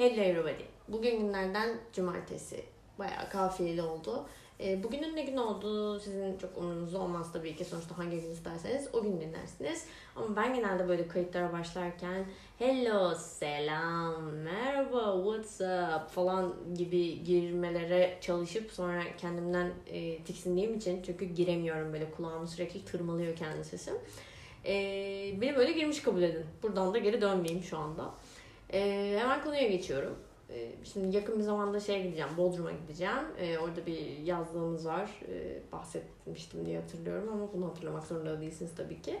Hello everybody. Bugün günlerden cumartesi. Bayağı kafiyeli oldu. E, bugünün ne gün olduğu sizin çok umurunuzda olmaz tabii ki. Sonuçta hangi gün isterseniz o gün dinlersiniz. Ama ben genelde böyle kayıtlara başlarken hello, selam, merhaba, what's up falan gibi girmelere çalışıp sonra kendimden e, tiksindiğim için çünkü giremiyorum böyle kulağımı sürekli tırmalıyor kendi sesim. E, beni böyle girmiş kabul edin. Buradan da geri dönmeyeyim şu anda. E, hemen konuya geçiyorum. E, şimdi yakın bir zamanda şeye gideceğim, Bodrum'a gideceğim. E, orada bir yazlığımız var. E, bahsetmiştim diye hatırlıyorum ama bunu hatırlamak zorunda değilsiniz tabii ki.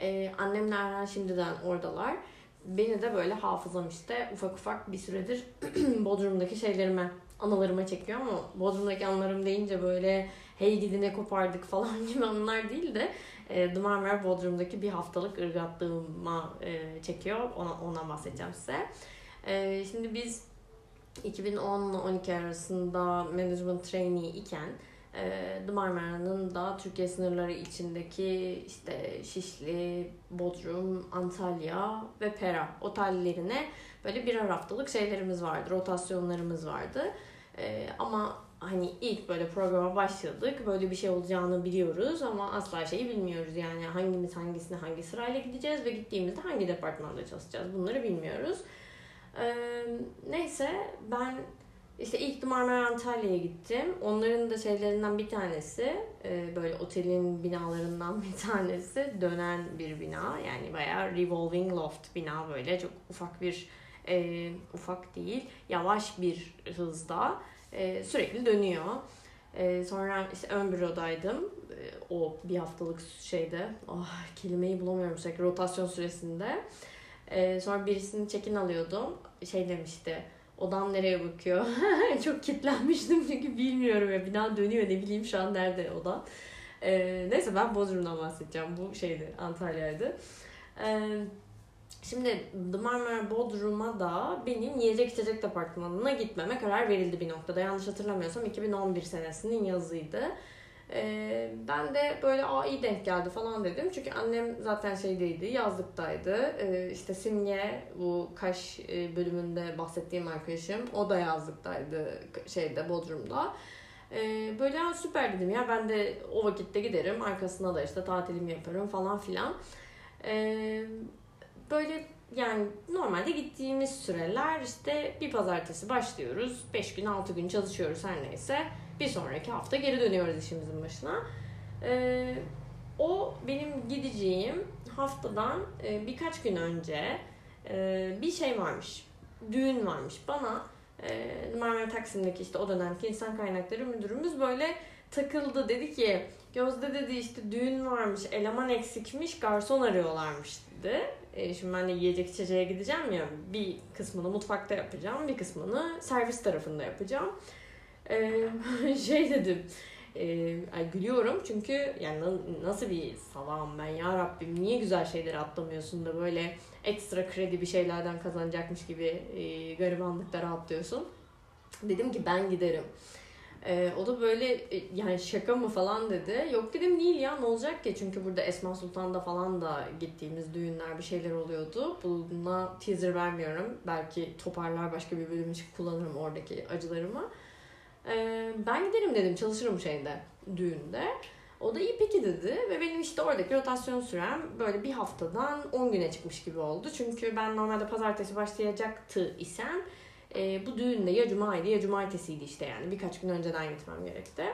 E, annemle şimdiden oradalar. Beni de böyle hafızam işte ufak ufak bir süredir Bodrum'daki şeylerime, anılarıma çekiyor ama Bodrum'daki anılarım deyince böyle hey gidi ne kopardık falan gibi anılar değil de e, The Marmara Bodrum'daki bir haftalık ırgatlığıma e, çekiyor. Ona, ondan bahsedeceğim size. E, şimdi biz 2010-12 arasında management trainee iken e, The Marmara'nın da Türkiye sınırları içindeki işte Şişli, Bodrum, Antalya ve Pera otellerine böyle birer haftalık şeylerimiz vardı, rotasyonlarımız vardı. E, ama hani ilk böyle programa başladık. Böyle bir şey olacağını biliyoruz ama asla şeyi bilmiyoruz. Yani hangimiz hangisine hangi sırayla gideceğiz ve gittiğimizde hangi departmanda çalışacağız. Bunları bilmiyoruz. Ee, neyse ben işte ilk Marmara Antalya'ya gittim. Onların da şeylerinden bir tanesi e, böyle otelin binalarından bir tanesi dönen bir bina. Yani bayağı revolving loft bina böyle çok ufak bir e, ufak değil yavaş bir hızda e, sürekli dönüyor. E, sonra işte ön bürodaydım. E, o bir haftalık şeyde. Oh, kelimeyi bulamıyorum sürekli rotasyon süresinde. E, sonra birisinin çekin alıyordum. Şey demişti. Odam nereye bakıyor? Çok kitlenmiştim çünkü bilmiyorum ya. Bina dönüyor ne bileyim şu an nerede oda. E, neyse ben Bodrum'dan bahsedeceğim. Bu şeydi Antalya'ydı. Eee Şimdi Marmara Bodrum'a da benim yiyecek içecek departmanına gitmeme karar verildi bir noktada. Yanlış hatırlamıyorsam 2011 senesinin yazıydı. Ee, ben de böyle aa iyi denk geldi falan dedim. Çünkü annem zaten şeydeydi, yazlıktaydı. Ee, işte Simge bu Kaş e, bölümünde bahsettiğim arkadaşım. O da yazlıktaydı şeyde Bodrum'da. Ee, böyle ya süper dedim ya ben de o vakitte giderim. Arkasına da işte tatilimi yaparım falan filan. Ee, böyle yani normalde gittiğimiz süreler işte bir pazartesi başlıyoruz. 5 gün 6 gün çalışıyoruz her neyse. Bir sonraki hafta geri dönüyoruz işimizin başına. Ee, o benim gideceğim haftadan e, birkaç gün önce e, bir şey varmış. Düğün varmış. Bana e, Marmara Taksim'deki işte o dönemki insan kaynakları müdürümüz böyle takıldı. Dedi ki Gözde dedi işte düğün varmış, eleman eksikmiş, garson arıyorlarmış dedi. E, şimdi ben de yiyecek içeceğe gideceğim ya bir kısmını mutfakta yapacağım, bir kısmını servis tarafında yapacağım. E, şey dedim, e, gülüyorum çünkü yani nasıl bir salam ben ya Rabbim niye güzel şeyleri atlamıyorsun da böyle ekstra kredi bir şeylerden kazanacakmış gibi e, garibanlıklara atlıyorsun. Dedim ki ben giderim. Ee, o da böyle e, yani şaka mı falan dedi. Yok dedim değil ya ne olacak ki? Çünkü burada Esma Sultan'da falan da gittiğimiz düğünler bir şeyler oluyordu. Buna teaser vermiyorum. Belki toparlar başka bir bölüm için kullanırım oradaki acılarımı. Ee, ben giderim dedim çalışırım şeyde düğünde. O da iyi peki dedi ve benim işte oradaki rotasyon sürem böyle bir haftadan 10 güne çıkmış gibi oldu. Çünkü ben normalde pazartesi başlayacaktı isem e, bu düğünde ya cumaydı ya cumartesiydi işte yani. Birkaç gün önceden gitmem gerekti.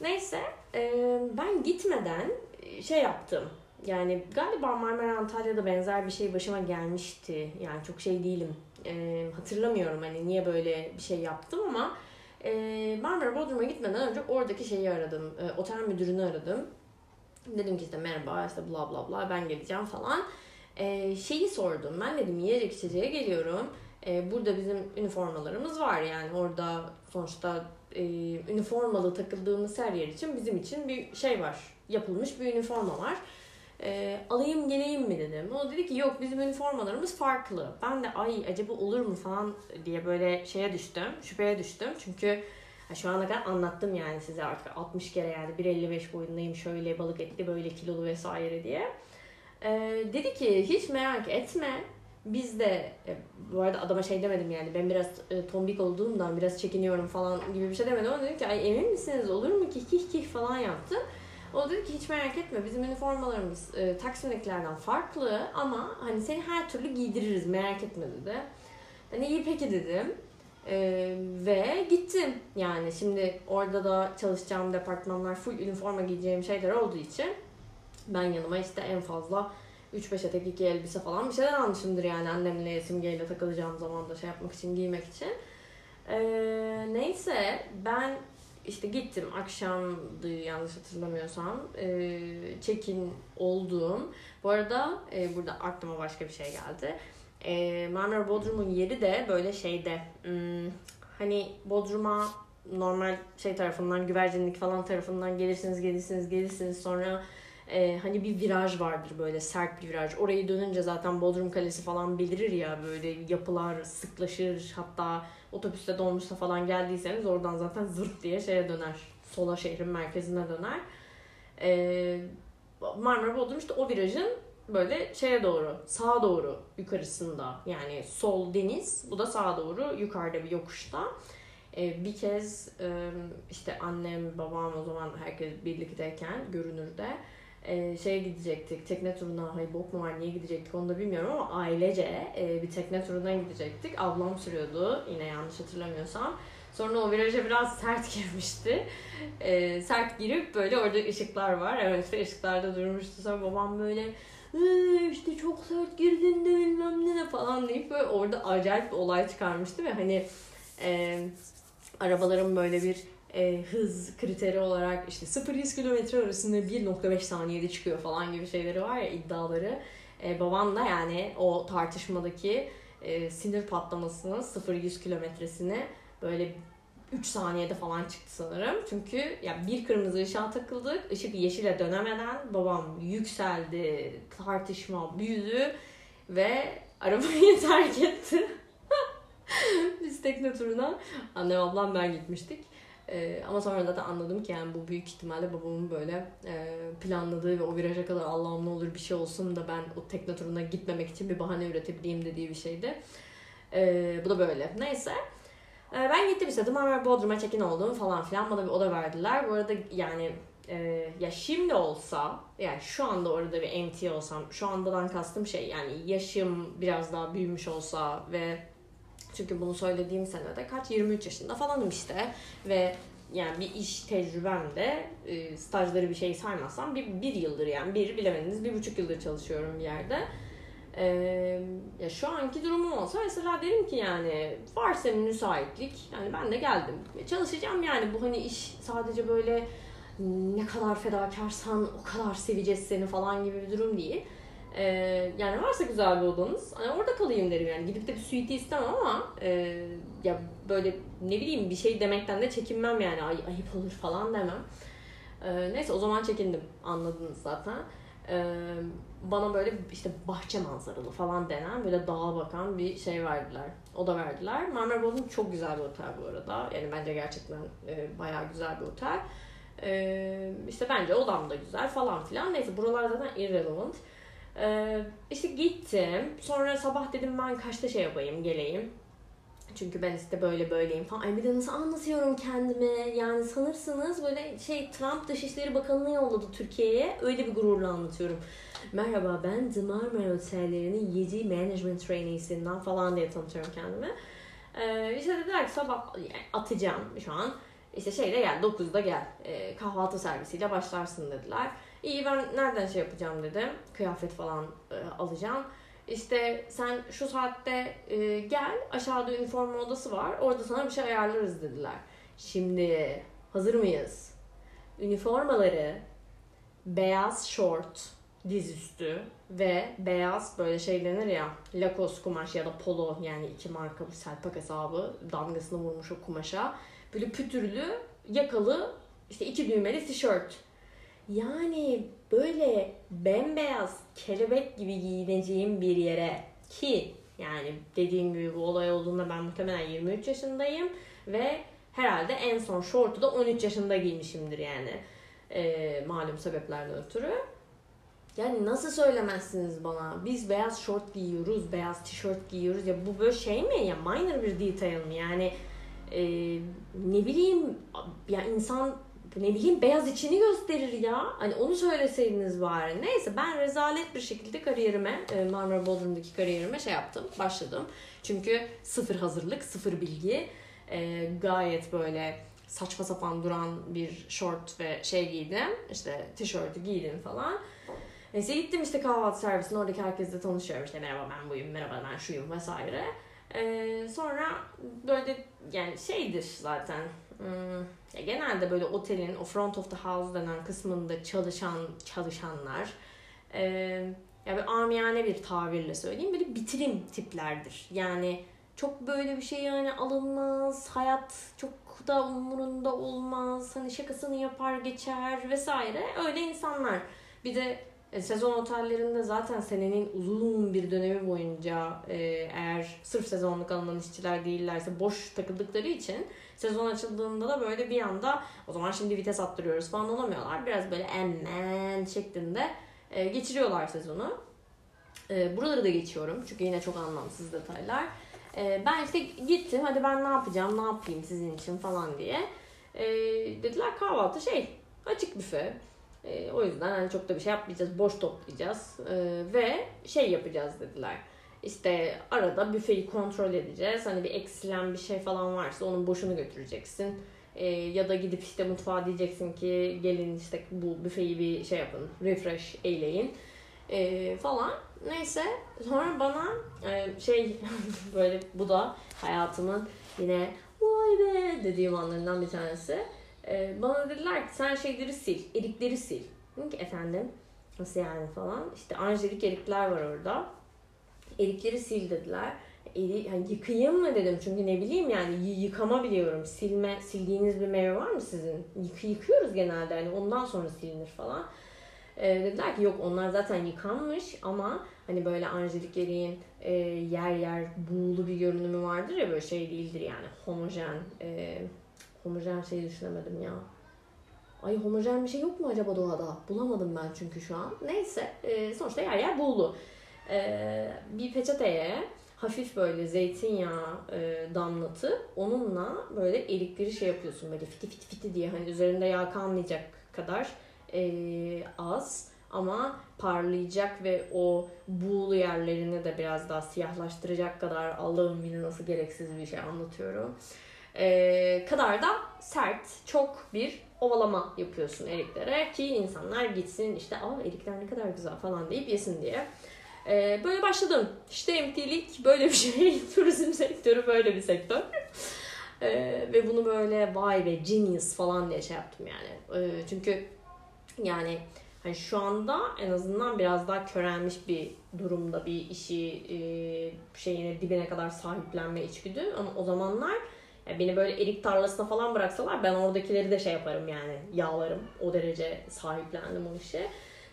Neyse e, ben gitmeden e, şey yaptım. Yani galiba Marmara Antalya'da benzer bir şey başıma gelmişti. Yani çok şey değilim. E, hatırlamıyorum hani niye böyle bir şey yaptım ama e, Marmara Bodrum'a gitmeden önce oradaki şeyi aradım. E, otel müdürünü aradım. Dedim ki işte merhaba işte bla bla bla ben geleceğim falan. E, şeyi sordum. Ben dedim yiyecek içeceğe geliyorum e, burada bizim üniformalarımız var yani orada sonuçta e, üniformalı takıldığımız her yer için bizim için bir şey var. Yapılmış bir üniforma var. E, alayım geleyim mi dedim. O dedi ki yok bizim üniformalarımız farklı. Ben de ay acaba olur mu falan diye böyle şeye düştüm. Şüpheye düştüm. Çünkü şu ana kadar anlattım yani size artık 60 kere yani 1.55 boyundayım şöyle balık etli böyle kilolu vesaire diye. E, dedi ki hiç merak etme biz de e, bu arada adama şey demedim yani ben biraz e, tombik olduğumdan biraz çekiniyorum falan gibi bir şey demedim ama dedim ki ay emin misiniz olur mu ki kih kih falan yaptı. O dedi ki hiç merak etme bizim üniformalarımız e, Taksim'dekilerden farklı ama hani seni her türlü giydiririz merak etme dedi. Hani iyi peki dedim. Ee, ve gittim yani şimdi orada da çalışacağım departmanlar full üniforma giyeceğim şeyler olduğu için ben yanıma işte en fazla 3-5 etek 2 elbise falan bir şeyler almışımdır yani annemle simgeyle takılacağım zaman da şey yapmak için giymek için. Ee, neyse ben işte gittim akşamdı yanlış hatırlamıyorsam e, check-in olduğum. Bu arada e, burada aklıma başka bir şey geldi. E, Marmara Bodrum'un yeri de böyle şeyde hmm, hani Bodrum'a normal şey tarafından güvercinlik falan tarafından gelirsiniz gelirsiniz gelirsiniz sonra e, hani bir viraj vardır böyle sert bir viraj. Orayı dönünce zaten Bodrum Kalesi falan belirir ya böyle yapılar sıklaşır hatta otobüste dolmuşta falan geldiyseniz oradan zaten zırt diye şeye döner. Sola şehrin merkezine döner. E, Marmara Bodrum işte o virajın böyle şeye doğru, sağa doğru yukarısında. Yani sol deniz, bu da sağa doğru yukarıda bir yokuşta. Ee, bir kez e, işte annem, babam o zaman herkes birlikteyken görünürde e, şeye gidecektik. Tekne turuna, hay bok mu var niye gidecektik onu da bilmiyorum ama ailece e, bir tekne turuna gidecektik. Ablam sürüyordu yine yanlış hatırlamıyorsam. Sonra o viraja biraz sert girmişti. E, sert girip böyle orada ışıklar var. Evet işte ışıklarda durmuştu. Sonra babam böyle işte çok sert girdin de bilmem ne falan deyip böyle orada acayip bir olay çıkarmıştı ve hani e, arabaların böyle bir e, hız kriteri olarak işte 0-100 kilometre arasında 1.5 saniyede çıkıyor falan gibi şeyleri var ya iddiaları. E, babam da yani o tartışmadaki e, sinir patlamasını 0-100 kilometresini böyle 3 saniyede falan çıktı sanırım. Çünkü ya bir kırmızı ışığa takıldık. Işık yeşile dönemeden babam yükseldi, tartışma büyüdü ve arabayı terk etti. Biz tekne turuna annem ablam ben gitmiştik. Ee, ama sonra da anladım ki yani bu büyük ihtimalle babamın böyle e, planladığı ve o viraja kadar Allah'ım ne olur bir şey olsun da ben o tekne turuna gitmemek için bir bahane üretebileyim dediği bir şeydi. Ee, bu da böyle. Neyse. Ee, ben gittim işte Marmara Bodrum'a check-in oldum falan filan. Bana bir oda verdiler. Bu arada yani e, ya şimdi olsa yani şu anda orada bir MT olsam şu andadan kastım şey yani yaşım biraz daha büyümüş olsa ve çünkü bunu söylediğim senede kaç 23 yaşında falanım işte ve yani bir iş tecrübem de e, stajları bir şey saymazsam bir, bir yıldır yani bir bilemediniz bir buçuk yıldır çalışıyorum bir yerde. Ee, ya şu anki durumum olsa mesela derim ki yani varsa müsaitlik yani ben de geldim. Çalışacağım yani bu hani iş sadece böyle ne kadar fedakarsan o kadar seveceğiz seni falan gibi bir durum değil. Ee, yani varsa güzel bir odanız hani orada kalayım derim yani gidip de bir suite istemem ama e, ya böyle ne bileyim bir şey demekten de çekinmem yani Ay, ayıp olur falan demem. Ee, neyse o zaman çekindim anladınız zaten. Ee, bana böyle işte bahçe manzaralı falan denen böyle dağa bakan bir şey verdiler. O da verdiler. Marmara Bodrum çok güzel bir otel bu arada. Yani bence gerçekten e, bayağı güzel bir otel. E, işte bence odam da güzel falan filan. Neyse buralar zaten irrelevant. E, işte gittim. Sonra sabah dedim ben kaçta şey yapayım geleyim. Çünkü ben işte böyle böyleyim falan. Ay bir de nasıl anlatıyorum kendimi. Yani sanırsınız böyle şey Trump Dışişleri Bakanı'nı yolladı Türkiye'ye. Öyle bir gururla anlatıyorum. Merhaba ben The Marmara Otellerinin 7 Management Trainee'sinden falan diye tanıtıyorum kendimi. Ee, işte dediler ki sabah atacağım şu an. İşte şeyde gel 9'da gel. Ee, kahvaltı servisiyle başlarsın dediler. İyi ben nereden şey yapacağım dedim. Kıyafet falan e, alacağım. İşte sen şu saatte e, gel aşağıda üniforma odası var orada sana bir şey ayarlarız dediler. Şimdi hazır mıyız? Üniformaları beyaz short dizüstü ve beyaz böyle şey denir ya lakos kumaş ya da polo yani iki markalı selpak hesabı damgasını vurmuş o kumaşa. Böyle pütürlü yakalı işte iki düğmeli tişört. Yani böyle bembeyaz kelebek gibi giyineceğim bir yere ki yani dediğim gibi bu olay olduğunda ben muhtemelen 23 yaşındayım ve herhalde en son şortu da 13 yaşında giymişimdir yani e, malum sebeplerden ötürü. Yani nasıl söylemezsiniz bana? Biz beyaz şort giyiyoruz, beyaz tişört giyiyoruz. Ya bu böyle şey mi? Ya minor bir detail mi? Yani e, ne bileyim ya insan ne bileyim beyaz içini gösterir ya. Hani onu söyleseydiniz bari. Neyse ben rezalet bir şekilde kariyerime, e, Marmara Bodrum'daki kariyerime şey yaptım, başladım. Çünkü sıfır hazırlık, sıfır bilgi. E, gayet böyle saçma sapan duran bir short ve şey giydim. İşte tişörtü giydim falan. Neyse gittim işte kahvaltı servisine oradaki herkesle tanışıyorum. İşte merhaba ben buyum, merhaba ben şuyum vesaire. Ee, sonra böyle yani şeydir zaten ya genelde böyle otelin o front of the house denen kısmında çalışan çalışanlar e, ya bir amiyane bir tabirle söyleyeyim böyle bitirim tiplerdir. Yani çok böyle bir şey yani alınmaz, hayat çok da umurunda olmaz, hani şakasını yapar geçer vesaire öyle insanlar. Bir de e, sezon otellerinde zaten senenin uzun bir dönemi boyunca eğer sırf sezonluk alınan işçiler değillerse boş takıldıkları için sezon açıldığında da böyle bir anda o zaman şimdi vites attırıyoruz falan olamıyorlar. Biraz böyle emmen şeklinde e, geçiriyorlar sezonu. E, buraları da geçiyorum çünkü yine çok anlamsız detaylar. E, ben işte gittim hadi ben ne yapacağım ne yapayım sizin için falan diye. E, dediler kahvaltı şey açık büfe. E, o yüzden hani çok da bir şey yapmayacağız boş toplayacağız e, ve şey yapacağız dediler. İşte arada büfeyi kontrol edeceğiz. Hani bir eksilen bir şey falan varsa onun boşunu götüreceksin. E, ya da gidip işte mutfağa diyeceksin ki gelin işte bu büfeyi bir şey yapın, refresh eyleyin e, falan. Neyse sonra bana e, şey böyle bu da hayatımın yine vay be dediğim anlarından bir tanesi. E, bana dediler ki sen şeyleri sil, erikleri sil. Dedim ki efendim nasıl yani falan. İşte anjelik erikler var orada. Erikleri sil dediler. Eri, yani yıkayayım mı dedim çünkü ne bileyim yani yıkama biliyorum. Silme, sildiğiniz bir meyve var mı sizin? Yık, yıkıyoruz genelde hani ondan sonra silinir falan. E, dediler ki yok onlar zaten yıkanmış ama hani böyle Angelik Eriğin e, yer yer buğulu bir görünümü vardır ya böyle şey değildir yani homojen e, homojen şey düşünemedim ya. Ay homojen bir şey yok mu acaba doğada? Bulamadım ben çünkü şu an. Neyse e, sonuçta yer yer buğulu. E, bir peçeteye hafif böyle zeytinyağı e, damlatı onunla böyle erikleri şey yapıyorsun böyle fiti fiti fiti diye hani üzerinde yağ kalmayacak kadar e, az ama parlayacak ve o buğulu yerlerini de biraz daha siyahlaştıracak kadar Allah'ım bilir nasıl gereksiz bir şey anlatıyorum. E, kadar da sert, çok bir ovalama yapıyorsun eriklere ki insanlar gitsin işte aa erikler ne kadar güzel falan deyip yesin diye. E, böyle başladım. İşte emtilik böyle bir şey. Turizm sektörü böyle bir sektör. e, ve bunu böyle vay be genius falan diye şey yaptım yani. E, çünkü yani hani şu anda en azından biraz daha körelmiş bir durumda bir işi e, şeyine dibine kadar sahiplenme içgüdü ama o zamanlar yani beni böyle erik tarlasına falan bıraksalar ben oradakileri de şey yaparım yani yağlarım. O derece sahiplendim o işe.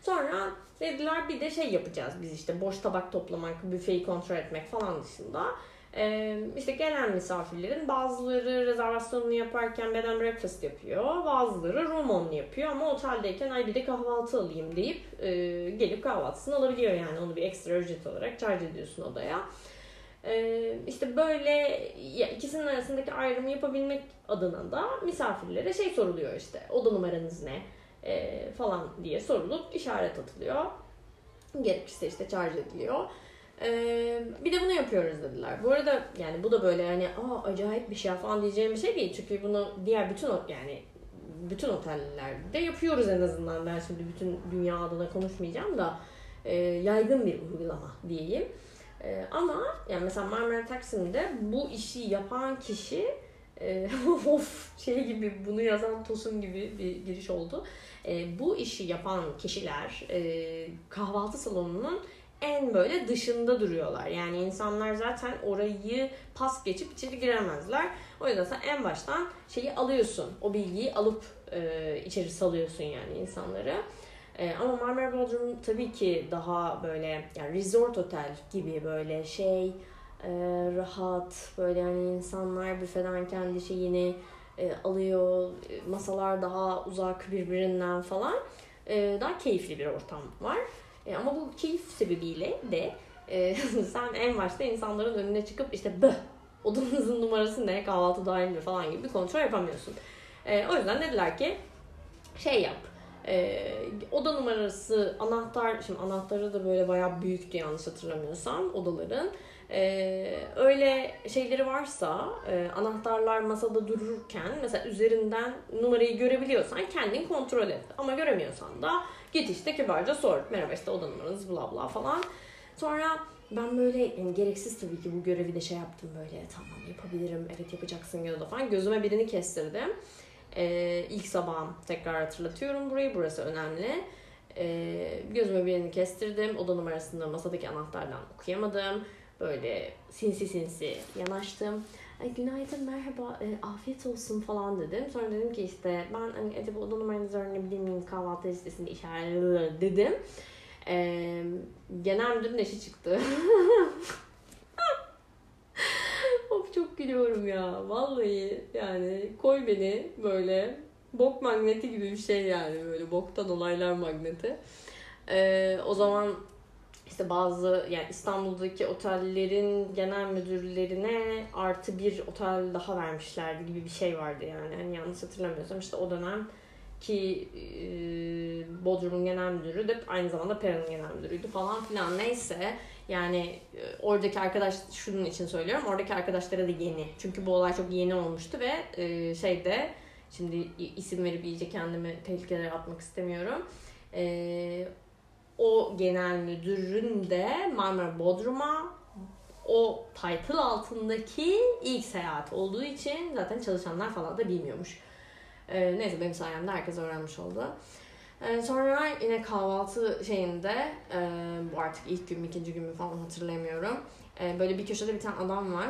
Sonra dediler bir de şey yapacağız biz işte boş tabak toplamak, büfeyi kontrol etmek falan dışında ee, işte gelen misafirlerin bazıları rezervasyonunu yaparken bed and breakfast yapıyor. Bazıları room only yapıyor ama oteldeyken ay bir de kahvaltı alayım deyip e, gelip kahvaltısını alabiliyor yani. Onu bir ekstra ücret olarak charge ediyorsun odaya. Ee, işte böyle ya ikisinin arasındaki ayrımı yapabilmek adına da misafirlere şey soruluyor işte oda numaranız ne e, falan diye sorulup işaret atılıyor. Gerekirse işte charge ediliyor. Ee, bir de bunu yapıyoruz dediler. Bu arada yani bu da böyle yani aa acayip bir şey falan diyeceğim bir şey değil. Çünkü bunu diğer bütün yani bütün otellerde yapıyoruz en azından. Ben şimdi bütün dünya adına konuşmayacağım da e, yaygın bir uygulama diyeyim. E, ama yani mesela Marmara Taksim'de bu işi yapan kişi e, of şey gibi bunu yazan Tosun gibi bir giriş oldu. E, bu işi yapan kişiler e, kahvaltı salonunun en böyle dışında duruyorlar. Yani insanlar zaten orayı pas geçip içeri giremezler. O yüzden sen en baştan şeyi alıyorsun. O bilgiyi alıp e, içeri salıyorsun yani insanları. E, ama Marmara Bodrum tabii ki daha böyle yani resort otel gibi böyle şey e, rahat böyle yani insanlar büfeden kendi şeyini e, alıyor. Masalar daha uzak birbirinden falan. E, daha keyifli bir ortam var. E, ama bu keyif sebebiyle de e, sen en başta insanların önüne çıkıp işte böh odanızın numarası ne kahvaltı dahil mi falan gibi bir kontrol yapamıyorsun. E, o yüzden dediler ki şey yap e, oda numarası anahtar şimdi anahtarı da böyle bayağı büyüktü yanlış hatırlamıyorsam odaların. Ee, öyle şeyleri varsa e, anahtarlar masada dururken mesela üzerinden numarayı görebiliyorsan kendin kontrol et. Ama göremiyorsan da git işte kibarca sor. Merhaba işte oda numaranız bla bla falan. Sonra ben böyle yani gereksiz tabii ki bu görevi de şey yaptım böyle tamam yapabilirim evet yapacaksın ya da falan gözüme birini kestirdim. Ee, ilk sabahım tekrar hatırlatıyorum burayı burası önemli. Ee, gözüme birini kestirdim oda numarasını masadaki anahtardan okuyamadım böyle sinsi sinsi yanaştım. Ay, günaydın merhaba e, afiyet olsun falan dedim. Sonra dedim ki işte ben hani acaba oda numaranızı öğrenebilir miyim kahvaltı listesinde işaret dedim. E, genel müdürün eşi çıktı. of çok gülüyorum ya. Vallahi yani koy beni böyle bok magneti gibi bir şey yani böyle boktan olaylar magneti. E, o zaman işte bazı yani İstanbul'daki otellerin genel müdürlerine artı bir otel daha vermişlerdi gibi bir şey vardı yani. yani yanlış hatırlamıyorsam işte o dönem ki e, Bodrum'un genel müdürü de aynı zamanda Pera'nın genel müdürüydü falan filan. Neyse yani e, oradaki arkadaş şunun için söylüyorum oradaki arkadaşlara da yeni. Çünkü bu olay çok yeni olmuştu ve e, şeyde şimdi isim verip iyice kendimi tehlikelere atmak istemiyorum. E, o genel müdürün de Marmara Bodrum'a o title altındaki ilk seyahat olduğu için zaten çalışanlar falan da bilmiyormuş. Ee, neyse benim sayemde herkes öğrenmiş oldu. Ee, sonra yine kahvaltı şeyinde e, bu artık ilk gün ikinci gün mü falan hatırlamıyorum. E, böyle bir köşede bir tane adam var.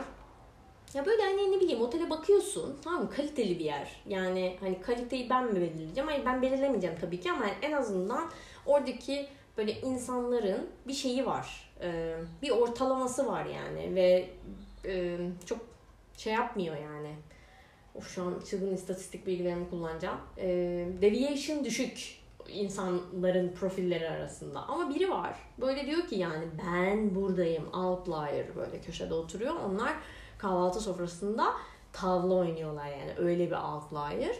Ya böyle hani ne bileyim otele bakıyorsun tamam mı kaliteli bir yer. Yani hani kaliteyi ben mi belirleyeceğim? Hayır ben belirlemeyeceğim tabii ki ama en azından oradaki böyle insanların bir şeyi var. E, bir ortalaması var yani ve e, çok şey yapmıyor yani. Of şu an çılgın istatistik bilgilerimi kullanacağım. E, deviation düşük insanların profilleri arasında. Ama biri var. Böyle diyor ki yani ben buradayım. Outlier böyle köşede oturuyor. Onlar kahvaltı sofrasında tavla oynuyorlar yani. Öyle bir outlier.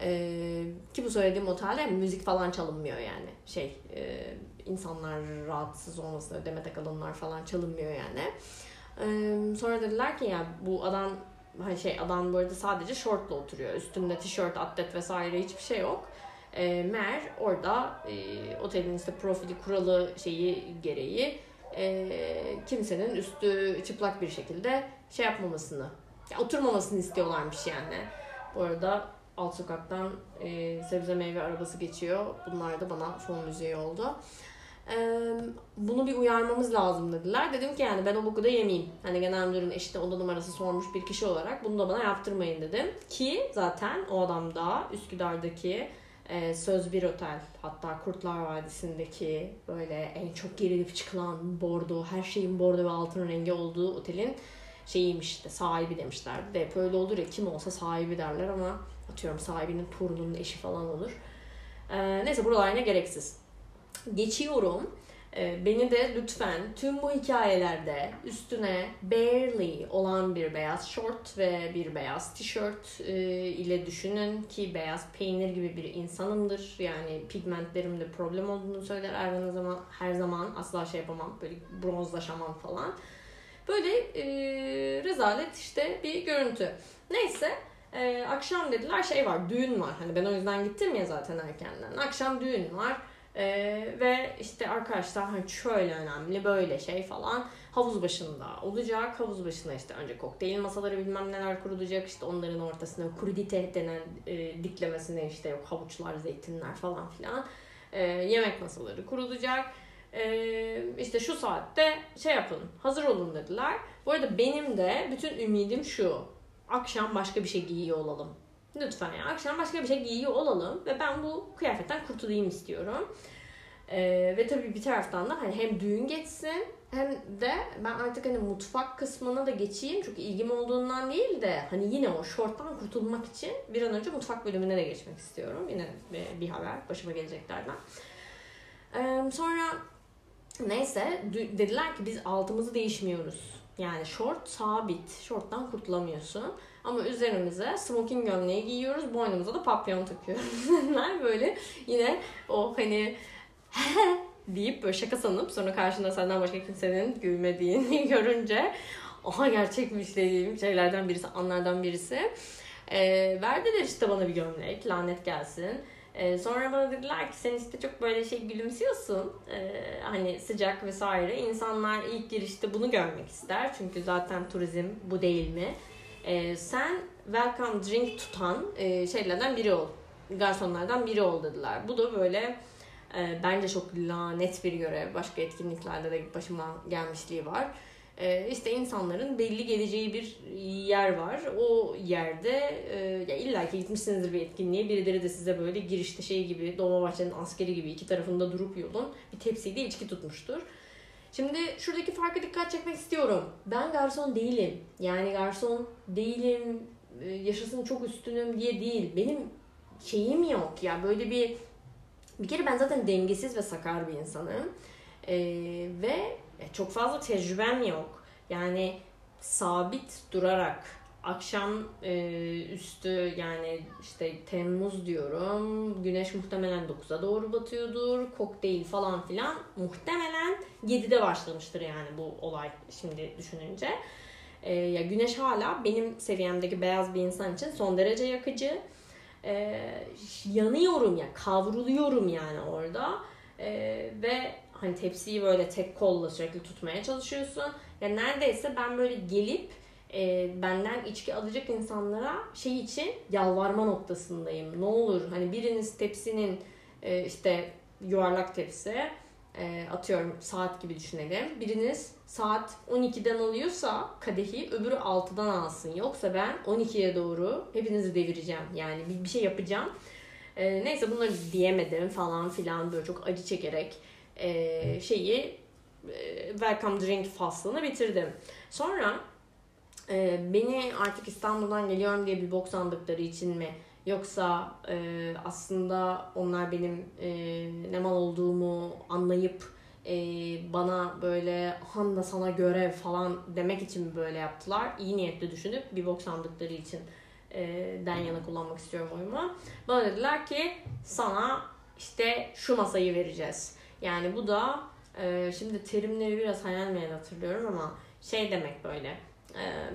Ee, ki bu söylediğim otelde müzik falan çalınmıyor yani. Şey e, insanlar rahatsız olmasın ödeme takılanlar falan çalınmıyor yani. Ee, sonra dediler ki ya bu adam hani şey adam bu arada sadece şortla oturuyor. Üstünde tişört, atlet vesaire hiçbir şey yok. E, Mer orada e, otelin işte profili kuralı şeyi gereği e, kimsenin üstü çıplak bir şekilde şey yapmamasını, ya, oturmamasını istiyorlarmış yani. Bu arada alt sokaktan e, sebze meyve arabası geçiyor. Bunlar da bana fon müziği oldu. E, bunu bir uyarmamız lazım dediler. Dedim ki yani ben o boku da yemeyeyim. Hani genel müdürün eşite oda numarası sormuş bir kişi olarak bunu da bana yaptırmayın dedim. Ki zaten o adam da Üsküdar'daki e, Söz Bir Otel hatta Kurtlar Vadisi'ndeki böyle en çok gerilip çıkılan bordo, her şeyin bordo ve altın rengi olduğu otelin şeyiymiş işte sahibi demişler. De hep öyle olur ya kim olsa sahibi derler ama atıyorum sahibinin torununun eşi falan olur. Ee, neyse buralar yine gereksiz. Geçiyorum. Ee, beni de lütfen tüm bu hikayelerde üstüne barely olan bir beyaz short ve bir beyaz tişört e, ile düşünün ki beyaz peynir gibi bir insanımdır. Yani pigmentlerimde problem olduğunu söyler her zaman her zaman asla şey yapamam böyle bronzlaşamam falan. Böyle e, rezalet işte bir görüntü. Neyse e, akşam dediler şey var düğün var. Hani ben o yüzden gittim ya zaten erkenden. Akşam düğün var. Ee, ve işte arkadaşlar hani şöyle önemli böyle şey falan havuz başında olacak. Havuz başına işte önce kokteyl masaları bilmem neler kurulacak. işte onların ortasına krudite denen e, diklemesine işte yok havuçlar, zeytinler falan filan. E, yemek masaları kurulacak. E, işte şu saatte şey yapın hazır olun dediler. Bu arada benim de bütün ümidim şu. Akşam başka bir şey giyiyor olalım. Lütfen ya akşam başka bir şey giyiyor olalım ve ben bu kıyafetten kurtulayım istiyorum. Ee, ve tabii bir taraftan da hani hem düğün geçsin hem de ben artık hani mutfak kısmına da geçeyim çünkü ilgim olduğundan değil de hani yine o şorttan kurtulmak için bir an önce mutfak bölümüne de geçmek istiyorum. Yine bir, bir haber başıma geleceklerden. Ee, sonra Neyse dediler ki biz altımızı değişmiyoruz. Yani short sabit. Short'tan kurtulamıyorsun. Ama üzerimize smoking gömleği giyiyoruz. Boynumuza da papyon takıyoruz. Böyle yine o hani deyip böyle şaka sanıp sonra karşında senden başka kimsenin gülmediğini görünce aha gerçekmiş dediğim şeylerden birisi, anlardan birisi. E, verdiler işte bana bir gömlek, lanet gelsin. E, sonra bana dediler ki sen işte çok böyle şey gülümsüyorsun. E, hani sıcak vesaire. İnsanlar ilk girişte bunu görmek ister. Çünkü zaten turizm bu değil mi? E, sen welcome drink tutan e, şeylerden biri ol. Garsonlardan biri ol dediler. Bu da böyle e, bence çok lanet bir görev. Başka etkinliklerde de başıma gelmişliği var. E, işte insanların belli geleceği bir yer var. O yerde e, ya illa ki gitmişsinizdir bir etkinliğe. Birileri de size böyle girişte şey gibi Dolmabahçe'nin askeri gibi iki tarafında durup yolun bir tepsiyle içki tutmuştur. Şimdi şuradaki farkı dikkat çekmek istiyorum. Ben garson değilim. Yani garson değilim, e, yaşasın çok üstünüm diye değil. Benim şeyim yok ya böyle bir bir kere ben zaten dengesiz ve sakar bir insanım. Ee, ve çok fazla tecrübem yok. Yani sabit durarak akşam e, üstü yani işte Temmuz diyorum. Güneş muhtemelen 9'a doğru batıyordur. Kokteyl falan filan. Muhtemelen 7'de başlamıştır yani bu olay şimdi düşününce. E, ya güneş hala benim seviyemdeki beyaz bir insan için son derece yakıcı e, yanıyorum ya kavruluyorum yani orada e, ve hani tepsiyi böyle tek kolla sürekli tutmaya çalışıyorsun. Ya neredeyse ben böyle gelip e, benden içki alacak insanlara şey için yalvarma noktasındayım. Ne olur hani biriniz tepsinin e, işte yuvarlak tepsi e, atıyorum saat gibi düşünelim. Biriniz saat 12'den alıyorsa kadehi öbürü 6'dan alsın. Yoksa ben 12'ye doğru hepinizi devireceğim. Yani bir, bir şey yapacağım. E, neyse bunları diyemedim falan filan böyle çok acı çekerek e, şeyi e, welcome drink faslını bitirdim. Sonra e, beni artık İstanbul'dan geliyorum diye bir bok sandıkları için mi Yoksa e, aslında onlar benim e, ne mal olduğumu anlayıp e, bana böyle Hanna sana görev falan demek için mi böyle yaptılar? İyi niyetli düşünüp bir bok sandıkları için e, den yana kullanmak istiyorum oyumu. Bana dediler ki sana işte şu masayı vereceğiz. Yani bu da e, şimdi terimleri biraz hayal meyal hatırlıyorum ama şey demek böyle e,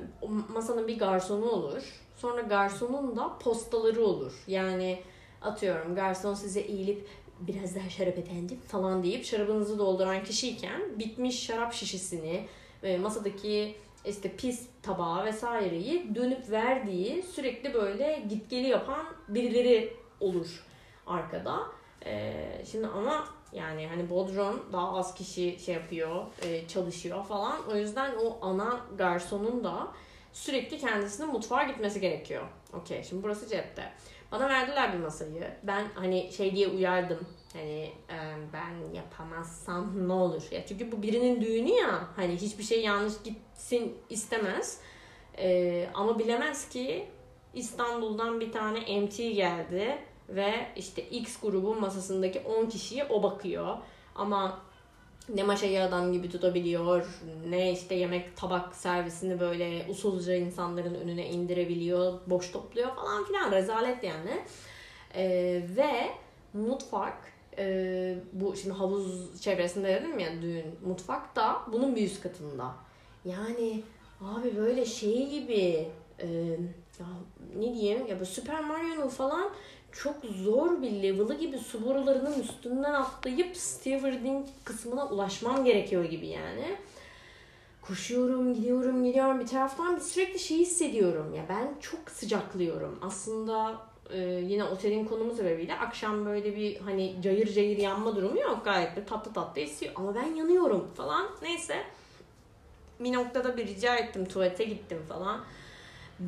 masanın bir garsonu olur Sonra garsonun da postaları olur. Yani atıyorum garson size eğilip biraz daha şarap efendim falan deyip şarabınızı dolduran kişiyken bitmiş şarap şişesini ve masadaki işte pis tabağı vesaireyi dönüp verdiği sürekli böyle git geli yapan birileri olur arkada. Ee, şimdi ama yani hani Bodrum daha az kişi şey yapıyor, e, çalışıyor falan. O yüzden o ana garsonun da sürekli kendisinin mutfağa gitmesi gerekiyor. Okey şimdi burası cepte. Bana verdiler bir masayı. Ben hani şey diye uyardım. Hani e, ben yapamazsam ne olur? Ya çünkü bu birinin düğünü ya. Hani hiçbir şey yanlış gitsin istemez. E, ama bilemez ki İstanbul'dan bir tane MT geldi ve işte X grubun masasındaki 10 kişiye o bakıyor. Ama ne maşayı adam gibi tutabiliyor, ne işte yemek tabak servisini böyle usulca insanların önüne indirebiliyor, boş topluyor falan filan rezalet yani. Ee, ve mutfak e, bu şimdi havuz çevresinde dedim ya düğün mutfak da bunun bir üst katında. Yani abi böyle şey gibi e, ya ne diyeyim ya bu Super Mario'nun falan çok zor bir level'ı gibi su borularının üstünden atlayıp stewarding kısmına ulaşmam gerekiyor gibi yani. Koşuyorum, gidiyorum, gidiyorum. Bir taraftan bir sürekli şey hissediyorum. Ya ben çok sıcaklıyorum. Aslında e, yine otelin konumu sebebiyle akşam böyle bir hani cayır cayır yanma durumu yok. Gayet bir tatlı tatlı esiyor. Ama ben yanıyorum falan. Neyse. Bir noktada bir rica ettim. Tuvalete gittim falan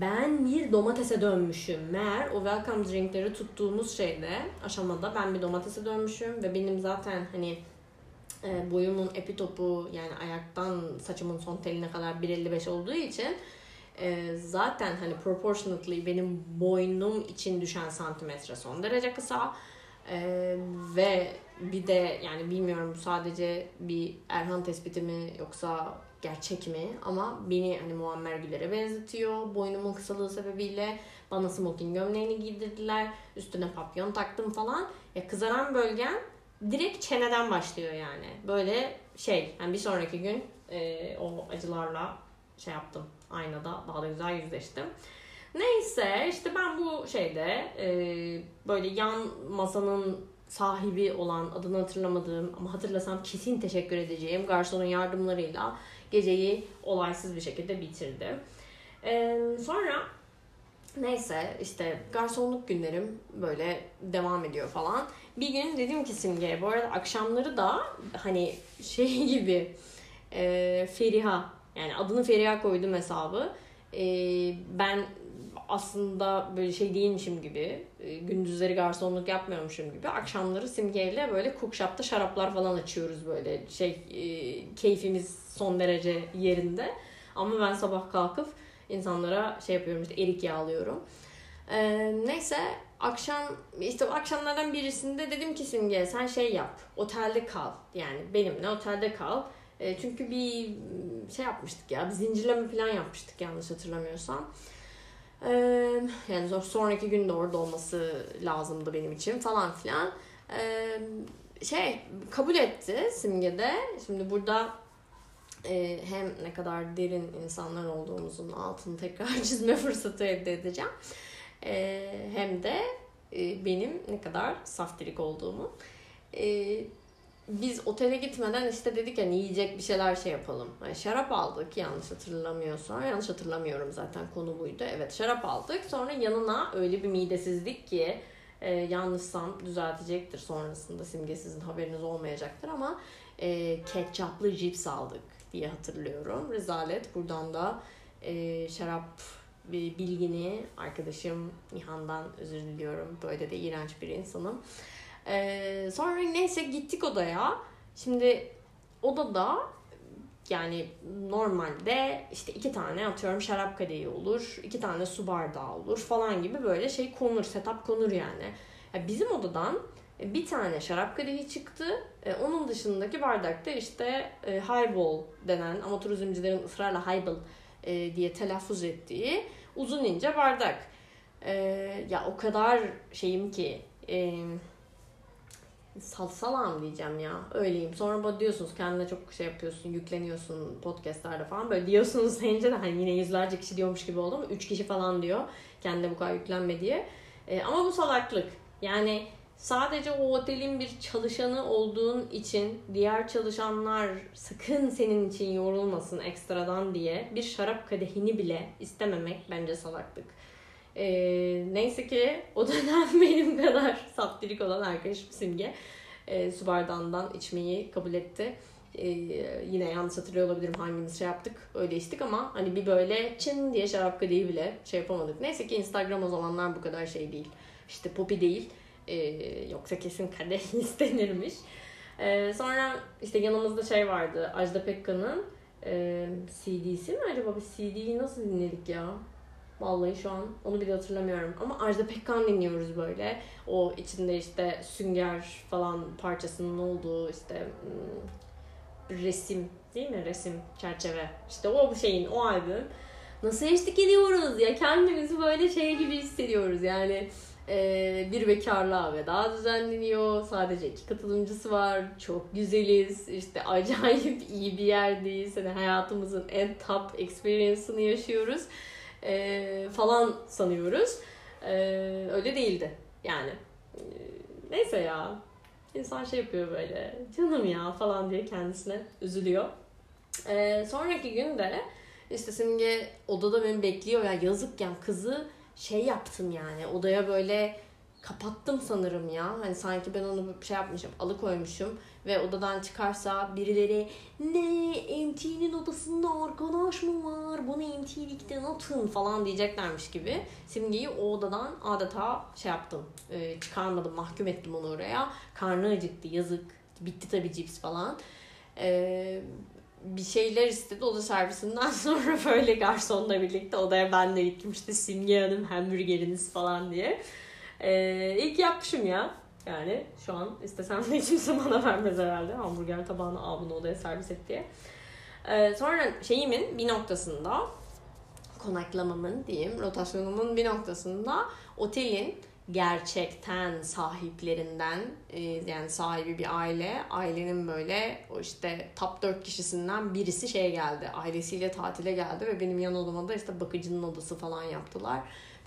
ben bir domatese dönmüşüm. Meğer o welcome drinkleri tuttuğumuz şeyde aşamada ben bir domatese dönmüşüm ve benim zaten hani e, boyumun epitopu yani ayaktan saçımın son teline kadar 1.55 olduğu için e, zaten hani proportionately benim boynum için düşen santimetre son derece kısa. Ee, ve bir de yani bilmiyorum sadece bir Erhan tespiti mi yoksa gerçek mi ama beni hani Muammer Güler'e benzetiyor. Boynumun kısalığı sebebiyle bana smoking gömleğini giydirdiler. Üstüne papyon taktım falan. Ya kızaran bölgen direkt çeneden başlıyor yani. Böyle şey yani bir sonraki gün e, o acılarla şey yaptım aynada daha da güzel yüzleştim. Neyse işte ben bu şeyde e, böyle yan masanın sahibi olan adını hatırlamadığım ama hatırlasam kesin teşekkür edeceğim garsonun yardımlarıyla geceyi olaysız bir şekilde bitirdim. E, sonra neyse işte garsonluk günlerim böyle devam ediyor falan. Bir gün dedim ki Simge bu arada akşamları da hani şey gibi e, Feriha yani adını Feriha koydum hesabı. E, ben aslında böyle şey değilmişim gibi, e, gündüzleri garsonluk yapmıyormuşum gibi akşamları simgeyle böyle cookshop'ta şaraplar falan açıyoruz böyle şey e, keyfimiz son derece yerinde. Ama ben sabah kalkıp insanlara şey yapıyorum işte erik yağlıyorum. E, neyse akşam işte akşamlardan birisinde dedim ki Simge sen şey yap otelde kal yani benimle otelde kal. Çünkü bir şey yapmıştık ya bir zincirleme plan yapmıştık yanlış hatırlamıyorsam. Yani sonraki gün de orada olması lazımdı benim için falan filan. Şey kabul etti Simge'de. Şimdi burada hem ne kadar derin insanlar olduğumuzun altını tekrar çizme fırsatı elde edeceğim. Hem de benim ne kadar saftirik olduğumu. E, biz otele gitmeden işte dedik yani yiyecek bir şeyler şey yapalım. Yani şarap aldık yanlış hatırlamıyorsam. Yanlış hatırlamıyorum zaten konu buydu. Evet şarap aldık. Sonra yanına öyle bir midesizlik ki e, yanlışsam düzeltecektir sonrasında simgesizin haberiniz olmayacaktır ama e, ketçaplı cips aldık diye hatırlıyorum. Rezalet. Buradan da e, şarap bilgini arkadaşım Nihan'dan özür diliyorum. Böyle de iğrenç bir insanım. Ee, sonra neyse gittik odaya. Şimdi odada yani normalde işte iki tane atıyorum şarap kadehi olur, iki tane su bardağı olur falan gibi böyle şey konur, setup konur yani. yani bizim odadan bir tane şarap kadehi çıktı. Ee, onun dışındaki bardakta işte e, highball denen ama turizmcilerin ısrarla highball e, diye telaffuz ettiği uzun ince bardak. E, ya o kadar şeyim ki salsalam diyeceğim ya. Öyleyim. Sonra bana diyorsunuz kendine çok şey yapıyorsun, yükleniyorsun podcastlerde falan. Böyle diyorsunuz deyince de hani yine yüzlerce kişi diyormuş gibi oldu ama üç kişi falan diyor. Kendine bu kadar yüklenme diye. E, ama bu salaklık. Yani sadece o otelin bir çalışanı olduğun için diğer çalışanlar sakın senin için yorulmasın ekstradan diye bir şarap kadehini bile istememek bence salaklık. E, neyse ki o dönem benim kadar saptirik olan arkadaşım Simge e, su bardağından içmeyi kabul etti. E, yine yanlış hatırlıyor olabilirim hangimiz şey yaptık öyle içtik ama hani bir böyle çın diye şarap kadehi bile şey yapamadık. Neyse ki Instagram o zamanlar bu kadar şey değil. İşte popi değil. E, yoksa kesin kadeh istenirmiş. E, sonra işte yanımızda şey vardı Ajda Pekkan'ın e, CD'si mi acaba? Bir CD'yi nasıl dinledik ya? Vallahi şu an onu bile hatırlamıyorum. Ama Ajda Pekkan dinliyoruz böyle. O içinde işte sünger falan parçasının olduğu işte hmm, resim değil mi? Resim, çerçeve. İşte o şeyin, o albüm. Nasıl eşlik ediyoruz ya kendimizi böyle şey gibi hissediyoruz yani e, bir bekarlığa veda düzenleniyor. Sadece iki katılımcısı var. Çok güzeliz. İşte acayip iyi bir yerdeyiz. Hani hayatımızın en top experience'ını yaşıyoruz e, falan sanıyoruz. E, öyle değildi yani. E, neyse ya. İnsan şey yapıyor böyle canım ya falan diye kendisine üzülüyor. E, sonraki gün de işte Simge odada beni bekliyor ya yazık ya kızı şey yaptım yani odaya böyle kapattım sanırım ya. Hani sanki ben onu şey yapmışım, alıkoymuşum ve odadan çıkarsa birileri ne MT'nin odasında arkadaş mı var? Bunu MT'likten atın falan diyeceklermiş gibi. Simge'yi o odadan adeta şey yaptım. E, çıkarmadım, mahkum ettim onu oraya. Karnı acıktı, yazık. Bitti tabii cips falan. E, bir şeyler istedi oda servisinden sonra böyle garsonla birlikte odaya ben de gittim işte Simge Hanım hamburgeriniz falan diye. Ee, ilk yapmışım ya. Yani şu an istesem de kimse bana vermez herhalde. Hamburger tabağını al bunu odaya servis et diye. Ee, sonra şeyimin bir noktasında konaklamamın diyeyim rotasyonumun bir noktasında otelin gerçekten sahiplerinden e, yani sahibi bir aile ailenin böyle o işte top 4 kişisinden birisi şeye geldi ailesiyle tatile geldi ve benim yan odama da işte bakıcının odası falan yaptılar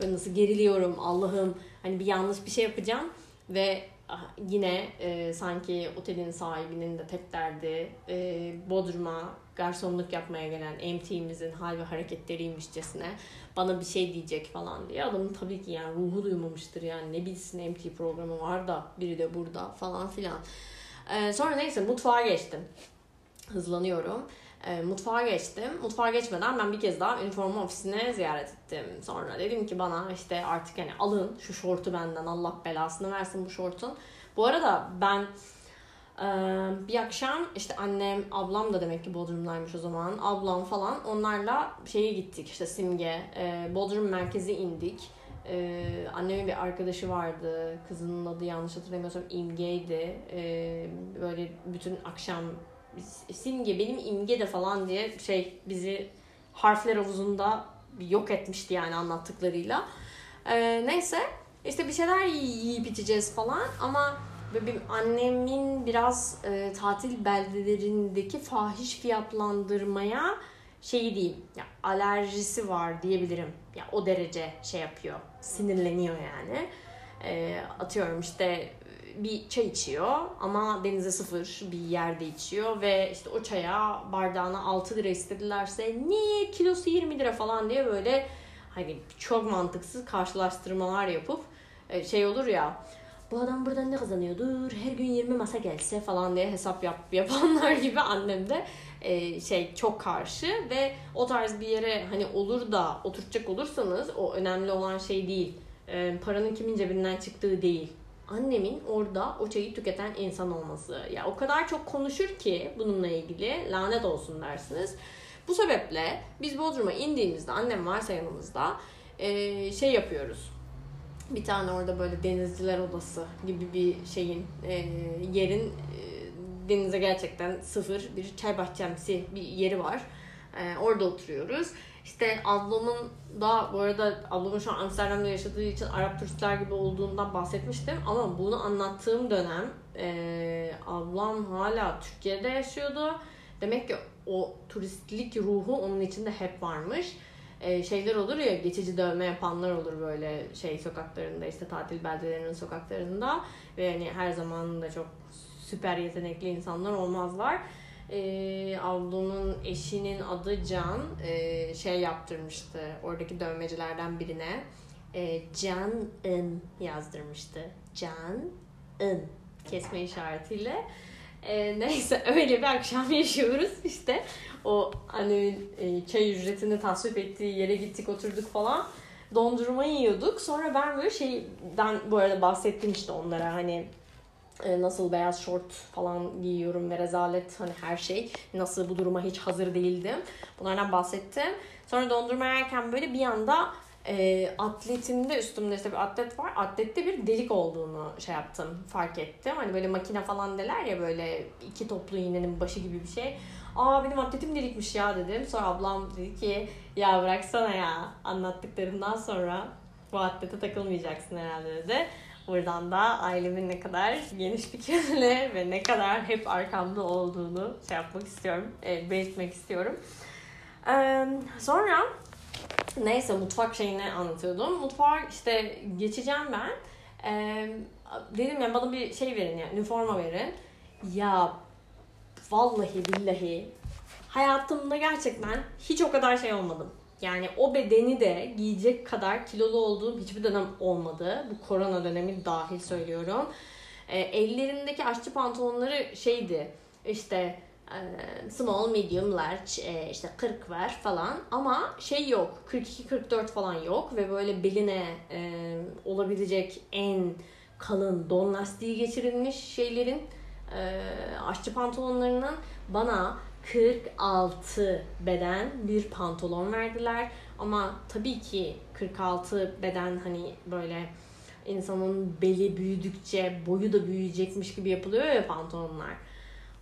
ben nasıl geriliyorum Allah'ım hani bir yanlış bir şey yapacağım ve ah, yine e, sanki otelin sahibinin de tek derdi e, Bodrum'a garsonluk yapmaya gelen MT'mizin hal ve hareketleriymişçesine bana bir şey diyecek falan diye. Adamın tabii ki yani ruhu duymamıştır yani ne bilsin MT programı var da biri de burada falan filan. Ee, sonra neyse mutfağa geçtim. Hızlanıyorum. E, mutfağa geçtim. Mutfağa geçmeden ben bir kez daha üniforma ofisine ziyaret ettim. Sonra dedim ki bana işte artık yani alın şu şortu benden Allah belasını versin bu şortun. Bu arada ben bir akşam işte annem, ablam da demek ki Bodrum'daymış o zaman. Ablam falan onlarla şeye gittik işte Simge. Bodrum merkezi indik. annemin bir arkadaşı vardı. Kızının adı yanlış hatırlamıyorsam İmge'ydi. böyle bütün akşam Simge benim İmge de falan diye şey bizi harfler havuzunda yok etmişti yani anlattıklarıyla. neyse işte bir şeyler yiyip içeceğiz falan ama benim annemin biraz e, tatil beldelerindeki fahiş fiyatlandırmaya şeyi diyeyim ya alerjisi var diyebilirim. Ya o derece şey yapıyor. Sinirleniyor yani. E, atıyorum işte bir çay içiyor ama denize sıfır bir yerde içiyor ve işte o çaya bardağına 6 lira istedilerse niye kilosu 20 lira falan diye böyle hani çok mantıksız karşılaştırmalar yapıp e, şey olur ya bu adam buradan ne kazanıyordur her gün 20 masa gelse falan diye hesap yap, yapanlar gibi annem de e, şey çok karşı ve o tarz bir yere hani olur da oturacak olursanız o önemli olan şey değil. E, paranın kimin cebinden çıktığı değil. Annemin orada o çayı tüketen insan olması. Ya o kadar çok konuşur ki bununla ilgili lanet olsun dersiniz. Bu sebeple biz Bodrum'a indiğimizde annem varsa yanımızda e, şey yapıyoruz bir tane orada böyle denizciler odası gibi bir şeyin e, yerin e, denize gerçekten sıfır bir çay bahçemsi bir yeri var. Orada oturuyoruz. İşte ablamın da bu arada ablamın şu an Amsterdam'da yaşadığı için Arap turistler gibi olduğundan bahsetmiştim. Ama bunu anlattığım dönem e, ablam hala Türkiye'de yaşıyordu. Demek ki o turistlik ruhu onun içinde hep varmış e, şeyler olur ya geçici dövme yapanlar olur böyle şey sokaklarında işte tatil beldelerinin sokaklarında ve hani her zaman da çok süper yetenekli insanlar olmazlar. E, ablamın eşinin adı Can e, şey yaptırmıştı oradaki dövmecilerden birine e, Can ın yazdırmıştı. Can ın kesme işaretiyle. E, neyse öyle bir akşam yaşıyoruz işte o annemin e, çay ücretini tasvip ettiği yere gittik oturduk falan. Dondurma yiyorduk. Sonra ben böyle şeyden bu arada bahsettim işte onlara hani nasıl beyaz şort falan giyiyorum ve rezalet hani her şey nasıl bu duruma hiç hazır değildim. Bunlardan bahsettim. Sonra dondurma yerken böyle bir anda e, atletimde üstümde işte bir atlet var. Atlette bir delik olduğunu şey yaptım, fark ettim. Hani böyle makine falan deler ya böyle iki toplu iğnenin başı gibi bir şey. Aa benim atletim delikmiş ya dedim. Sonra ablam dedi ki ya bıraksana ya anlattıklarından sonra bu atlete takılmayacaksın herhalde dedi. Buradan da ailemin ne kadar geniş fikirli ve ne kadar hep arkamda olduğunu şey yapmak istiyorum, e, belirtmek istiyorum. Ee, sonra neyse mutfak şeyini anlatıyordum. Mutfağa işte geçeceğim ben. Ee, dedim ya bana bir şey verin ya, üniforma verin. Ya vallahi billahi hayatımda gerçekten hiç o kadar şey olmadım. Yani o bedeni de giyecek kadar kilolu olduğum hiçbir dönem olmadı. Bu korona dönemi dahil söylüyorum. E, ellerindeki aşçı pantolonları şeydi işte e, small, medium, large e, işte 40 var falan ama şey yok 42-44 falan yok ve böyle beline e, olabilecek en kalın don lastiği geçirilmiş şeylerin e, aşçı pantolonlarının bana 46 beden bir pantolon verdiler. Ama tabii ki 46 beden hani böyle insanın beli büyüdükçe boyu da büyüyecekmiş gibi yapılıyor ya pantolonlar.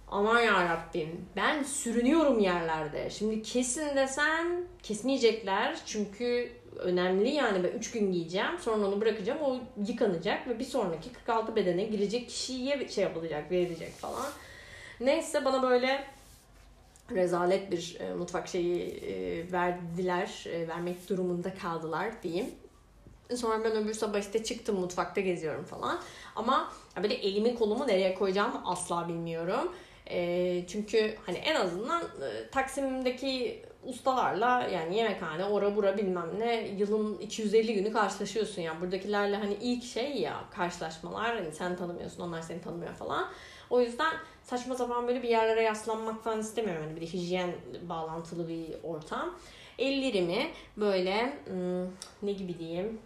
Aman yarabbim ben sürünüyorum yerlerde. Şimdi kesin desem kesmeyecekler çünkü önemli yani ben 3 gün giyeceğim sonra onu bırakacağım o yıkanacak ve bir sonraki 46 bedene girecek kişiye şey yapılacak verilecek falan. Neyse bana böyle rezalet bir e, mutfak şeyi e, verdiler, e, vermek durumunda kaldılar diyeyim. Sonra ben öbür sabah işte çıktım mutfakta geziyorum falan. Ama böyle elimi kolumu nereye koyacağımı asla bilmiyorum. E, çünkü hani en azından e, Taksim'deki ustalarla yani yemekhane ora bura bilmem ne yılın 250 günü karşılaşıyorsun ya. Buradakilerle hani ilk şey ya karşılaşmalar hani sen tanımıyorsun onlar seni tanımıyor falan. O yüzden saçma sapan böyle bir yerlere yaslanmak falan istemiyorum. Hani bir de hijyen bağlantılı bir ortam. Ellerimi böyle hmm, ne gibi diyeyim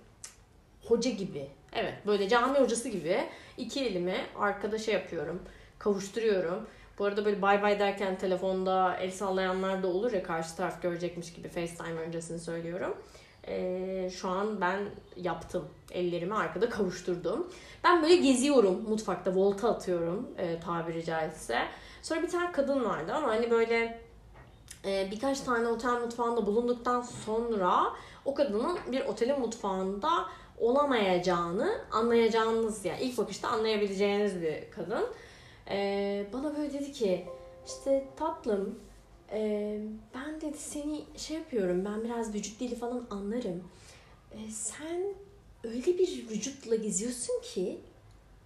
hoca gibi. Evet böyle cami hocası gibi iki elimi arkada şey yapıyorum. Kavuşturuyorum. Bu arada böyle bay bay derken telefonda el sallayanlar da olur ya karşı taraf görecekmiş gibi FaceTime öncesini söylüyorum. Ee, şu an ben yaptım. Ellerimi arkada kavuşturdum. Ben böyle geziyorum mutfakta volta atıyorum e, tabiri caizse. Sonra bir tane kadın vardı ama hani böyle e, birkaç tane otel mutfağında bulunduktan sonra o kadının bir otelin mutfağında olamayacağını anlayacağınız ya yani ilk bakışta anlayabileceğiniz bir kadın. Ee, bana böyle dedi ki işte tatlım e, ben dedi seni şey yapıyorum ben biraz vücut dili falan anlarım. E, sen öyle bir vücutla geziyorsun ki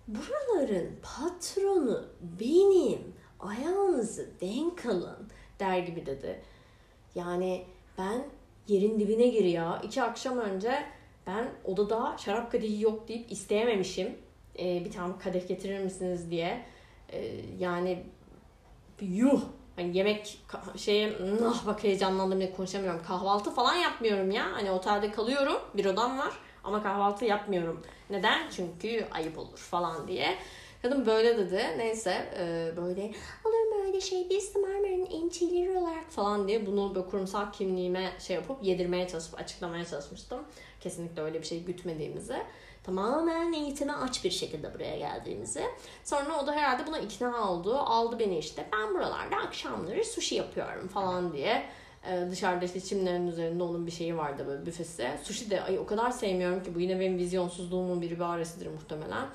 buraların patronu benim ayağınızı denk alın der gibi dedi. Yani ben yerin dibine gir ya. İki akşam önce ben odada şarap kadehi yok deyip isteyememişim. Ee, bir tane kadeh getirir misiniz diye. Ee, yani yuh Hani yemek şeye ah bak heyecanlandım ne konuşamıyorum. Kahvaltı falan yapmıyorum ya. Hani otelde kalıyorum. Bir odam var ama kahvaltı yapmıyorum. Neden? Çünkü ayıp olur falan diye. Kadın böyle dedi. Neyse e, böyle mu öyle şey biz Marmara'nın emcileri olarak falan diye bunu böyle kurumsal kimliğime şey yapıp yedirmeye çalışıp açıklamaya çalışmıştım. Kesinlikle öyle bir şey gütmediğimizi tamamen eğitime aç bir şekilde buraya geldiğimizi. Sonra o da herhalde buna ikna oldu. Aldı beni işte ben buralarda akşamları sushi yapıyorum falan diye. Ee, dışarıda işte çimlerin üzerinde onun bir şeyi vardı böyle büfesi. Sushi de ay o kadar sevmiyorum ki bu yine benim vizyonsuzluğumun bir ibaresidir muhtemelen.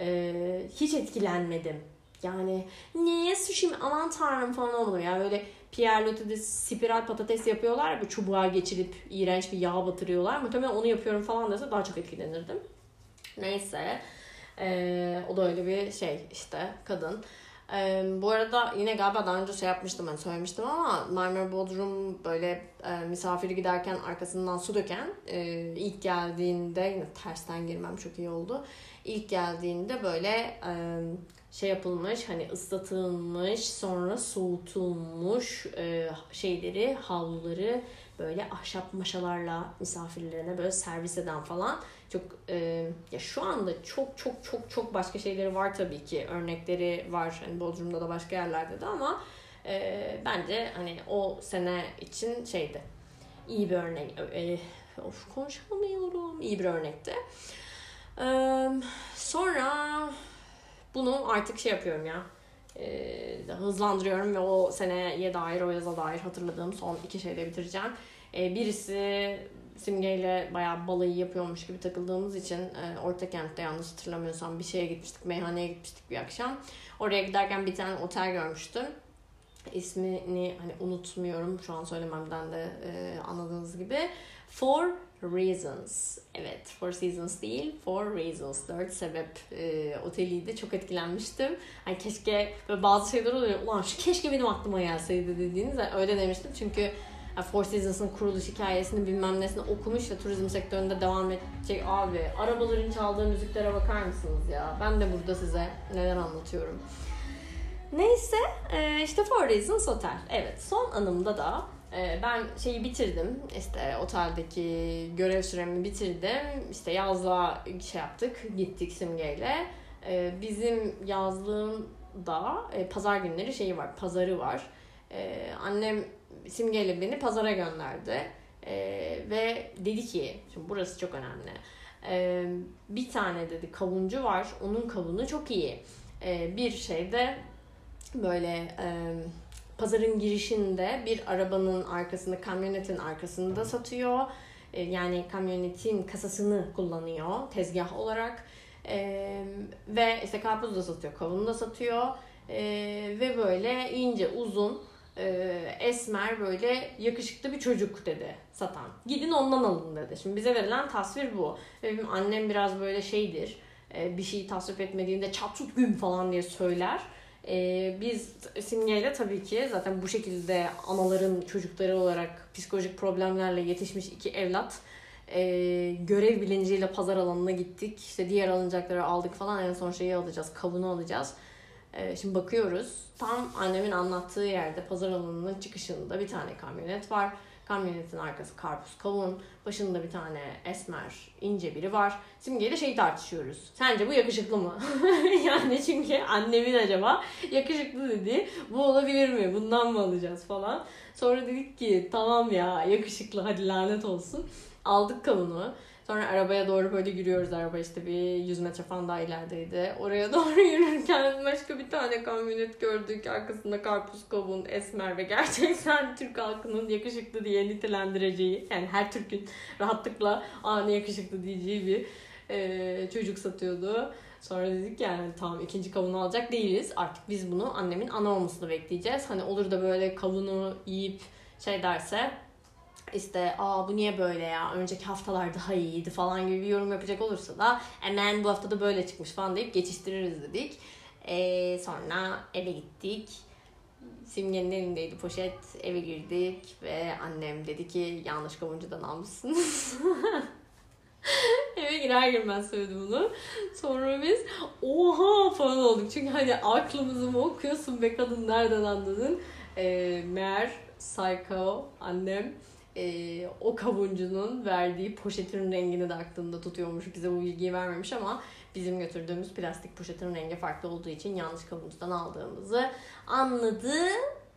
Ee, hiç etkilenmedim. Yani niye sushi mi aman tanrım falan olmadım. Yani böyle Pierre Loti'de spiral patates yapıyorlar ya çubuğa geçirip iğrenç bir yağ batırıyorlar. Muhtemelen onu yapıyorum falan dese daha çok etkilenirdim. Neyse. Ee, o da öyle bir şey işte kadın. Ee, bu arada yine galiba daha önce şey yapmıştım ben söylemiştim ama Marmara Bodrum böyle e, misafiri giderken arkasından su döken e, ilk geldiğinde yine tersten girmem çok iyi oldu. İlk geldiğinde böyle e, şey yapılmış hani ıslatılmış sonra soğutulmuş e, şeyleri havluları böyle ahşap maşalarla misafirlerine böyle servis eden falan çok e, ya şu anda çok çok çok çok başka şeyleri var tabii ki. Örnekleri var. Hani Bodrum'da da başka yerlerde de ama e, bence hani o sene için şeydi. İyi bir örnek. E, of konuşamıyorum. İyi bir örnekti. E, sonra bunu artık şey yapıyorum ya e, hızlandırıyorum ve o seneye dair o yaza dair hatırladığım son iki şeyle bitireceğim. E, birisi Simge'yle bayağı balayı yapıyormuş gibi takıldığımız için e, Orta Kent'te yanlış hatırlamıyorsam bir şeye gitmiştik, meyhaneye gitmiştik bir akşam. Oraya giderken bir tane otel görmüştüm. İsmini hani unutmuyorum şu an söylememden de e, anladığınız gibi. Four Reasons. Evet, Four Seasons değil, Four Reasons. Dört sebep e, oteliydi. Çok etkilenmiştim. Hani keşke böyle bazı şeyler oluyor. Ulan şu keşke benim aklıma gelseydi dediğiniz öyle demiştim. Çünkü Four Seasons'ın kuruluş hikayesini bilmem nesini okumuş ve turizm sektöründe devam edecek abi. Arabaların çaldığı müziklere bakar mısınız ya? Ben de burada size neler anlatıyorum. Neyse e, işte Four Seasons Hotel. Evet son anımda da e, ben şeyi bitirdim. İşte oteldeki görev süremi bitirdim. İşte yazlığa şey yaptık. Gittik simgeyle. E, bizim yazlığında pazar günleri şeyi var. Pazarı var. Annem simgeyle beni pazara gönderdi. Ee, ve dedi ki, şimdi burası çok önemli. E, bir tane dedi kavuncu var. Onun kavunu çok iyi. E, bir şeyde böyle e, pazarın girişinde bir arabanın arkasında, kamyonetin arkasında satıyor. E, yani kamyonetin kasasını kullanıyor tezgah olarak. E, ve işte karpuz da satıyor, kavun da satıyor. E, ve böyle ince, uzun, esmer böyle yakışıklı bir çocuk dedi satan. Gidin ondan alın dedi. Şimdi bize verilen tasvir bu. Ve benim annem biraz böyle şeydir. Bir şeyi tasvip etmediğinde çatut gün falan diye söyler. Ee, biz Simge'yle tabii ki zaten bu şekilde anaların çocukları olarak psikolojik problemlerle yetişmiş iki evlat e, görev bilinciyle pazar alanına gittik. İşte diğer alınacakları aldık falan en son şeyi alacağız, kavunu alacağız. E, şimdi bakıyoruz tam annemin anlattığı yerde pazar alanının çıkışında bir tane kamyonet var. Kamyonetin arkası karpuz kavun. Başında bir tane esmer ince biri var. Simge'yle şey tartışıyoruz. Sence bu yakışıklı mı? yani çünkü annemin acaba yakışıklı dedi. Bu olabilir mi? Bundan mı alacağız falan. Sonra dedik ki tamam ya yakışıklı hadi lanet olsun. Aldık kavunu. Sonra arabaya doğru böyle yürüyoruz. Araba işte bir 100 metre falan daha ilerideydi. Oraya doğru yürürken başka bir tane kamyonet gördük. Arkasında karpuz kavun, esmer ve gerçekten Türk halkının yakışıklı diye nitelendireceği yani her Türk'ün rahatlıkla anı yakışıklı diyeceği bir e, çocuk satıyordu. Sonra dedik yani tamam ikinci kavunu alacak değiliz. Artık biz bunu annemin ana olmasını bekleyeceğiz. Hani olur da böyle kavunu yiyip şey derse işte aa bu niye böyle ya önceki haftalar daha iyiydi falan gibi bir yorum yapacak olursa da hemen bu hafta da böyle çıkmış falan deyip geçiştiririz dedik. Ee, sonra eve gittik. Simge'nin elindeydi poşet. Eve girdik ve annem dedi ki yanlış kavuncudan almışsınız. Eve girer girmez söyledim bunu. Sonra biz oha falan olduk. Çünkü hani aklımızı mı okuyorsun be kadın nereden anladın? Ee, meğer Psycho annem e, o kavuncunun verdiği poşetin rengini de aklında tutuyormuş. Bize bu bilgiyi vermemiş ama bizim götürdüğümüz plastik poşetin rengi farklı olduğu için yanlış kavuncudan aldığımızı anladı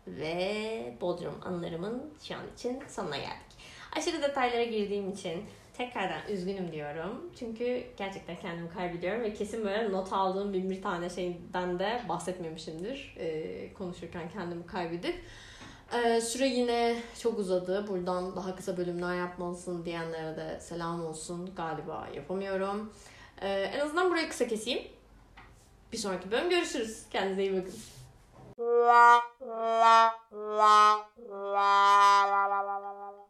ve Bodrum anılarımın şu an için sonuna geldik. Aşırı detaylara girdiğim için tekrardan üzgünüm diyorum. Çünkü gerçekten kendimi kaybediyorum ve kesin böyle not aldığım bir, bir tane şeyden de bahsetmemişimdir. Ee, konuşurken kendimi kaybedip. Ee, süre yine çok uzadı. Buradan daha kısa bölümler yapmalısın diyenlere de selam olsun. Galiba yapamıyorum. Ee, en azından burayı kısa keseyim. Bir sonraki bölüm görüşürüz. Kendinize iyi bakın. La la la la la la la la